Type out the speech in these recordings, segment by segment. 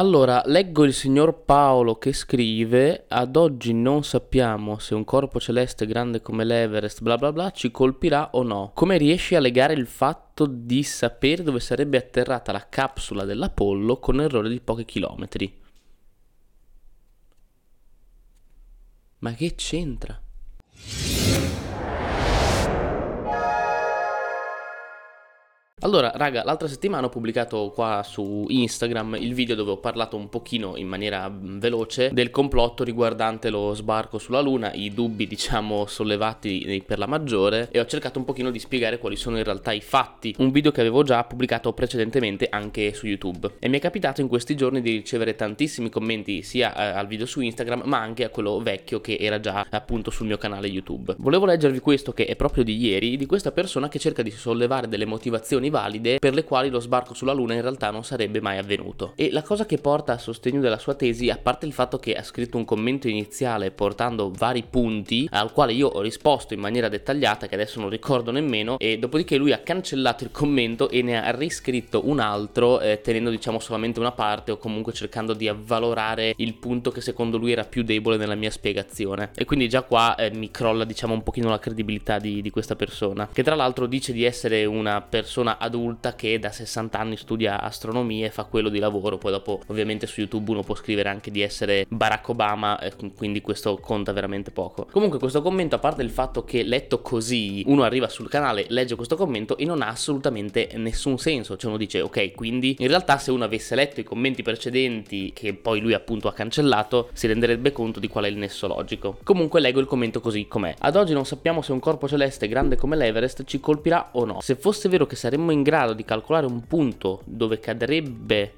Allora, leggo il signor Paolo che scrive: Ad oggi non sappiamo se un corpo celeste grande come l'Everest, bla bla bla, ci colpirà o no. Come riesci a legare il fatto di sapere dove sarebbe atterrata la capsula dell'Apollo con un errore di pochi chilometri? Ma che c'entra? Allora, raga, l'altra settimana ho pubblicato qua su Instagram il video dove ho parlato un pochino in maniera mm, veloce del complotto riguardante lo sbarco sulla Luna, i dubbi, diciamo, sollevati per la maggiore e ho cercato un pochino di spiegare quali sono in realtà i fatti. Un video che avevo già pubblicato precedentemente anche su YouTube. E mi è capitato in questi giorni di ricevere tantissimi commenti sia eh, al video su Instagram ma anche a quello vecchio che era già appunto sul mio canale YouTube. Volevo leggervi questo che è proprio di ieri, di questa persona che cerca di sollevare delle motivazioni valide per le quali lo sbarco sulla Luna in realtà non sarebbe mai avvenuto. E la cosa che porta a sostegno della sua tesi, a parte il fatto che ha scritto un commento iniziale portando vari punti al quale io ho risposto in maniera dettagliata che adesso non ricordo nemmeno e dopodiché lui ha cancellato il commento e ne ha riscritto un altro eh, tenendo diciamo solamente una parte o comunque cercando di avvalorare il punto che secondo lui era più debole nella mia spiegazione e quindi già qua eh, mi crolla diciamo un pochino la credibilità di, di questa persona che tra l'altro dice di essere una persona adulta che da 60 anni studia astronomia e fa quello di lavoro. Poi dopo ovviamente su YouTube uno può scrivere anche di essere Barack Obama, quindi questo conta veramente poco. Comunque questo commento, a parte il fatto che letto così uno arriva sul canale, legge questo commento e non ha assolutamente nessun senso. Cioè uno dice ok, quindi in realtà se uno avesse letto i commenti precedenti che poi lui appunto ha cancellato, si renderebbe conto di qual è il nesso logico. Comunque leggo il commento così com'è. Ad oggi non sappiamo se un corpo celeste grande come l'Everest ci colpirà o no. Se fosse vero che saremmo in grado di calcolare un punto dove cadrebbe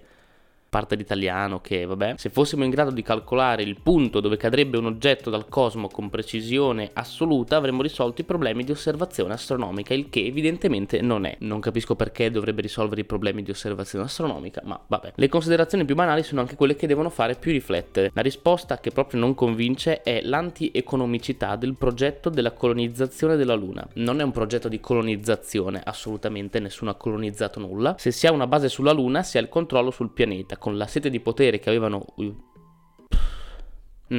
parte l'italiano che vabbè, se fossimo in grado di calcolare il punto dove cadrebbe un oggetto dal cosmo con precisione assoluta, avremmo risolto i problemi di osservazione astronomica, il che evidentemente non è. Non capisco perché dovrebbe risolvere i problemi di osservazione astronomica, ma vabbè. Le considerazioni più banali sono anche quelle che devono fare più riflettere. La risposta che proprio non convince è l'anti-economicità del progetto della colonizzazione della Luna. Non è un progetto di colonizzazione, assolutamente nessuno ha colonizzato nulla. Se si ha una base sulla Luna, si ha il controllo sul pianeta con la sete di potere che avevano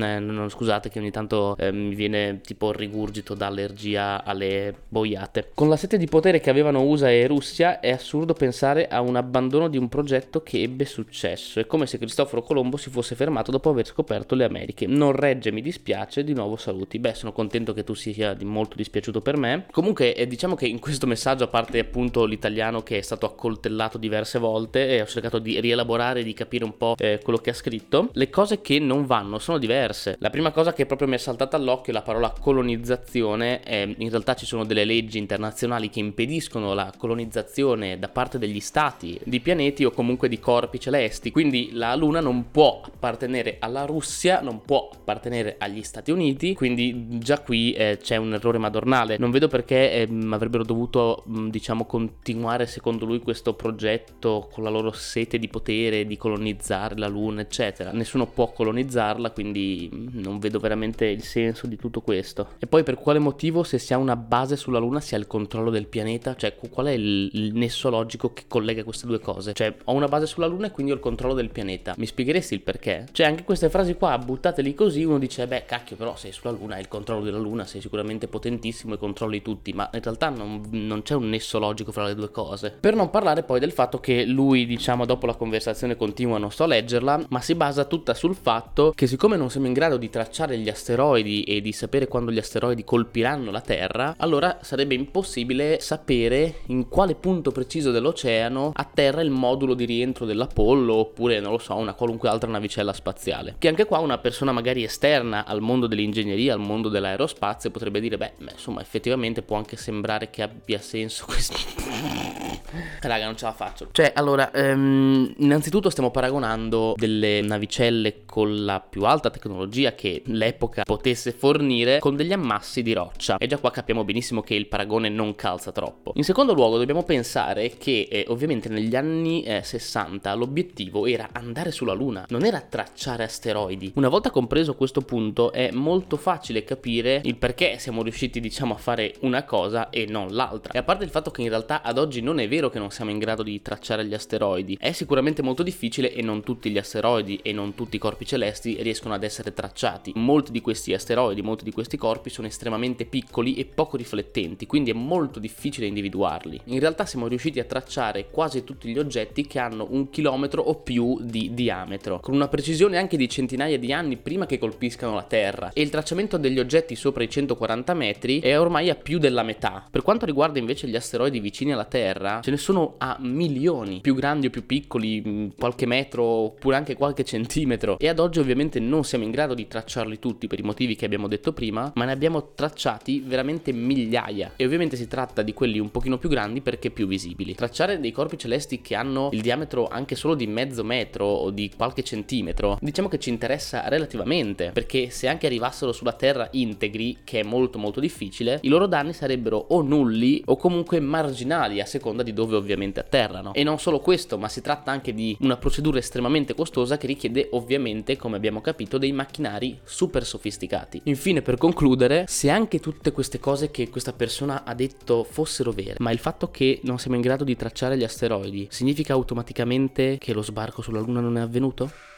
eh, no, scusate che ogni tanto eh, mi viene tipo il rigurgito da allergia alle boiate. Con la sete di potere che avevano USA e Russia è assurdo pensare a un abbandono di un progetto che ebbe successo. È come se Cristoforo Colombo si fosse fermato dopo aver scoperto le Americhe. Non regge, mi dispiace, di nuovo saluti. Beh, sono contento che tu sia molto dispiaciuto per me. Comunque, eh, diciamo che in questo messaggio, a parte appunto l'italiano che è stato accoltellato diverse volte, e ho cercato di rielaborare, di capire un po' eh, quello che ha scritto, le cose che non vanno sono diverse diverse. La prima cosa che proprio mi è saltata all'occhio è la parola colonizzazione. Eh, in realtà ci sono delle leggi internazionali che impediscono la colonizzazione da parte degli stati di pianeti o comunque di corpi celesti. Quindi la Luna non può appartenere alla Russia, non può appartenere agli Stati Uniti. Quindi già qui eh, c'è un errore madornale. Non vedo perché eh, avrebbero dovuto, diciamo, continuare secondo lui questo progetto con la loro sete di potere di colonizzare la Luna, eccetera. Nessuno può colonizzarla, quindi non vedo veramente il senso di tutto questo. E poi per quale motivo se si ha una base sulla Luna si ha il controllo del pianeta? Cioè qual è il, il nesso logico che collega queste due cose? Cioè ho una base sulla Luna e quindi ho il controllo del pianeta. Mi spiegheresti il perché? Cioè anche queste frasi qua buttate lì così uno dice beh cacchio però sei sulla Luna hai il controllo della Luna sei sicuramente potentissimo e controlli tutti ma in realtà non, non c'è un nesso logico fra le due cose. Per non parlare poi del fatto che lui diciamo dopo la conversazione continua non sto a leggerla ma si basa tutta sul fatto che siccome non siamo in grado di tracciare gli asteroidi e di sapere quando gli asteroidi colpiranno la Terra, allora sarebbe impossibile sapere in quale punto preciso dell'oceano atterra il modulo di rientro dell'Apollo oppure, non lo so, una qualunque altra navicella spaziale. Che anche qua una persona magari esterna al mondo dell'ingegneria, al mondo dell'aerospazio potrebbe dire, beh insomma, effettivamente può anche sembrare che abbia senso questo Raga, non ce la faccio. Cioè, allora, um, innanzitutto stiamo paragonando delle navicelle con la più alta tecnologia che l'epoca potesse fornire con degli ammassi di roccia. E già qua capiamo benissimo che il paragone non calza troppo. In secondo luogo, dobbiamo pensare che eh, ovviamente negli anni eh, 60 l'obiettivo era andare sulla Luna, non era tracciare asteroidi. Una volta compreso questo punto, è molto facile capire il perché siamo riusciti, diciamo, a fare una cosa e non l'altra. E a parte il fatto che in realtà ad oggi non è vero vero che non siamo in grado di tracciare gli asteroidi, è sicuramente molto difficile e non tutti gli asteroidi e non tutti i corpi celesti riescono ad essere tracciati. Molti di questi asteroidi, molti di questi corpi sono estremamente piccoli e poco riflettenti, quindi è molto difficile individuarli. In realtà siamo riusciti a tracciare quasi tutti gli oggetti che hanno un chilometro o più di diametro, con una precisione anche di centinaia di anni prima che colpiscano la Terra. E il tracciamento degli oggetti sopra i 140 metri è ormai a più della metà. Per quanto riguarda invece gli asteroidi vicini alla Terra, ce ne sono a milioni, più grandi o più piccoli, mm, qualche metro oppure anche qualche centimetro. E ad oggi ovviamente non siamo in grado di tracciarli tutti per i motivi che abbiamo detto prima, ma ne abbiamo tracciati veramente migliaia. E ovviamente si tratta di quelli un pochino più grandi perché più visibili. Tracciare dei corpi celesti che hanno il diametro anche solo di mezzo metro o di qualche centimetro, diciamo che ci interessa relativamente, perché se anche arrivassero sulla Terra integri, che è molto molto difficile, i loro danni sarebbero o nulli o comunque marginali a seconda di dove ovviamente atterrano. E non solo questo, ma si tratta anche di una procedura estremamente costosa che richiede ovviamente, come abbiamo capito, dei macchinari super sofisticati. Infine, per concludere, se anche tutte queste cose che questa persona ha detto fossero vere, ma il fatto che non siamo in grado di tracciare gli asteroidi significa automaticamente che lo sbarco sulla Luna non è avvenuto?